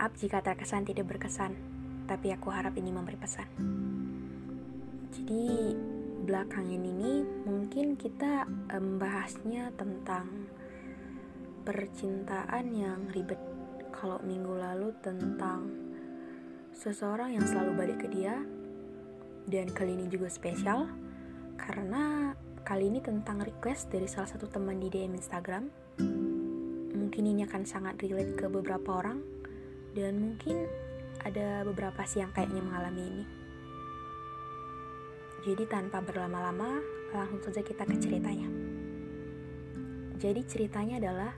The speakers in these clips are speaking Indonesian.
Maaf jika terkesan tidak berkesan, tapi aku harap ini memberi pesan. Jadi, belakangan ini mungkin kita membahasnya tentang percintaan yang ribet. Kalau minggu lalu tentang seseorang yang selalu balik ke dia, dan kali ini juga spesial karena kali ini tentang request dari salah satu teman di DM Instagram. Mungkin ini akan sangat relate ke beberapa orang, dan mungkin ada beberapa sih yang kayaknya mengalami ini. Jadi tanpa berlama-lama, langsung saja kita ke ceritanya. Jadi ceritanya adalah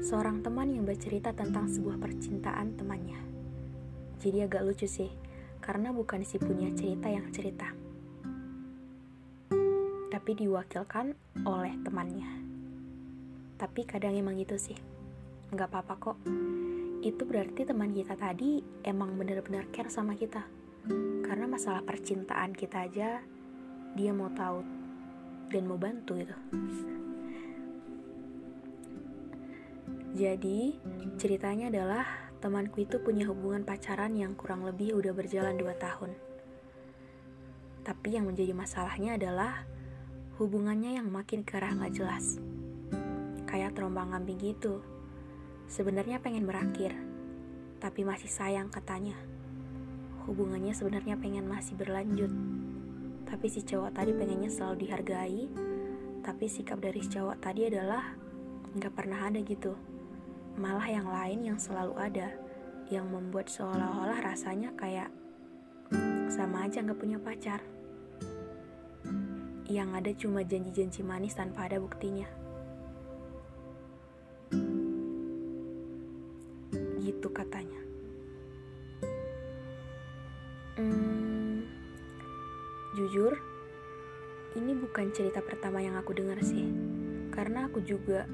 seorang teman yang bercerita tentang sebuah percintaan temannya. Jadi agak lucu sih, karena bukan si punya cerita yang cerita. Tapi diwakilkan oleh temannya. Tapi kadang emang gitu sih. Nggak apa-apa kok. Itu berarti teman kita tadi emang bener-bener care sama kita. Karena masalah percintaan kita aja dia mau tahu dan mau bantu gitu. Jadi, ceritanya adalah temanku itu punya hubungan pacaran yang kurang lebih udah berjalan 2 tahun. Tapi yang menjadi masalahnya adalah hubungannya yang makin ke arah gak jelas. Kayak terombang ambing gitu. Sebenarnya pengen berakhir, tapi masih sayang katanya. Hubungannya sebenarnya pengen masih berlanjut, tapi si cowok tadi pengennya selalu dihargai, tapi sikap dari si cowok tadi adalah nggak pernah ada gitu. Malah yang lain yang selalu ada, yang membuat seolah-olah rasanya kayak sama aja nggak punya pacar. Yang ada cuma janji-janji manis tanpa ada buktinya. Gitu katanya. Hmm, jujur, ini bukan cerita pertama yang aku dengar sih. Karena aku juga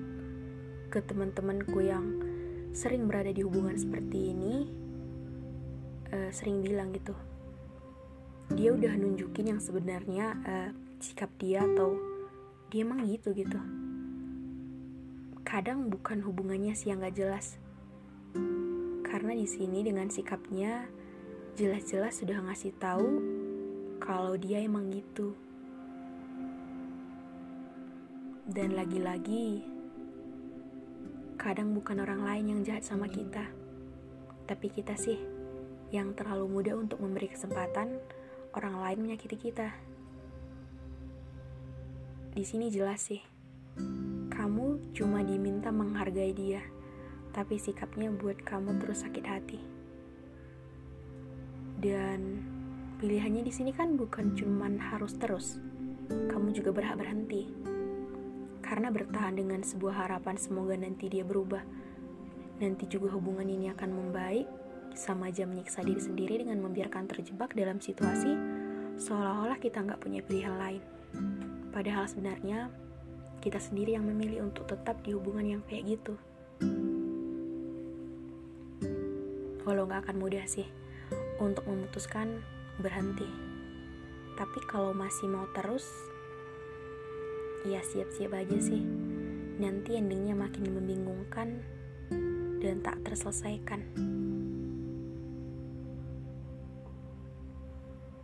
ke teman-temanku yang sering berada di hubungan seperti ini uh, sering bilang gitu. Dia udah nunjukin yang sebenarnya uh, sikap dia atau dia emang gitu gitu. Kadang bukan hubungannya sih yang gak jelas. Karena di sini dengan sikapnya jelas-jelas sudah ngasih tahu kalau dia emang gitu. Dan lagi-lagi, kadang bukan orang lain yang jahat sama kita, tapi kita sih yang terlalu mudah untuk memberi kesempatan orang lain menyakiti kita. Di sini jelas sih, kamu cuma diminta menghargai dia, tapi sikapnya buat kamu terus sakit hati. Dan pilihannya di sini kan bukan cuman harus terus, kamu juga berhak berhenti. Karena bertahan dengan sebuah harapan semoga nanti dia berubah. Nanti juga hubungan ini akan membaik, sama aja menyiksa diri sendiri dengan membiarkan terjebak dalam situasi seolah-olah kita nggak punya pilihan lain. Padahal sebenarnya kita sendiri yang memilih untuk tetap di hubungan yang kayak gitu. Walau nggak akan mudah sih untuk memutuskan berhenti. Tapi kalau masih mau terus, ya siap-siap aja sih. Nanti endingnya makin membingungkan dan tak terselesaikan.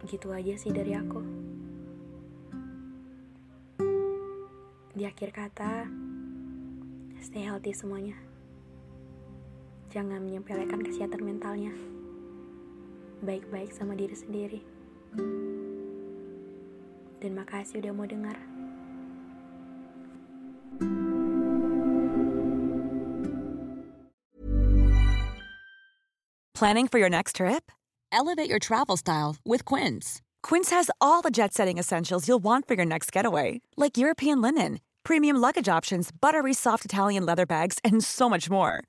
Gitu aja sih dari aku. Di akhir kata, stay healthy semuanya. Jangan menyepelekan kesehatan mentalnya baik-baik sama diri sendiri. Dan makasih udah mau dengar. Planning for your next trip? Elevate your travel style with Quince. Quince has all the jet setting essentials you'll want for your next getaway, like European linen, premium luggage options, buttery soft Italian leather bags, and so much more.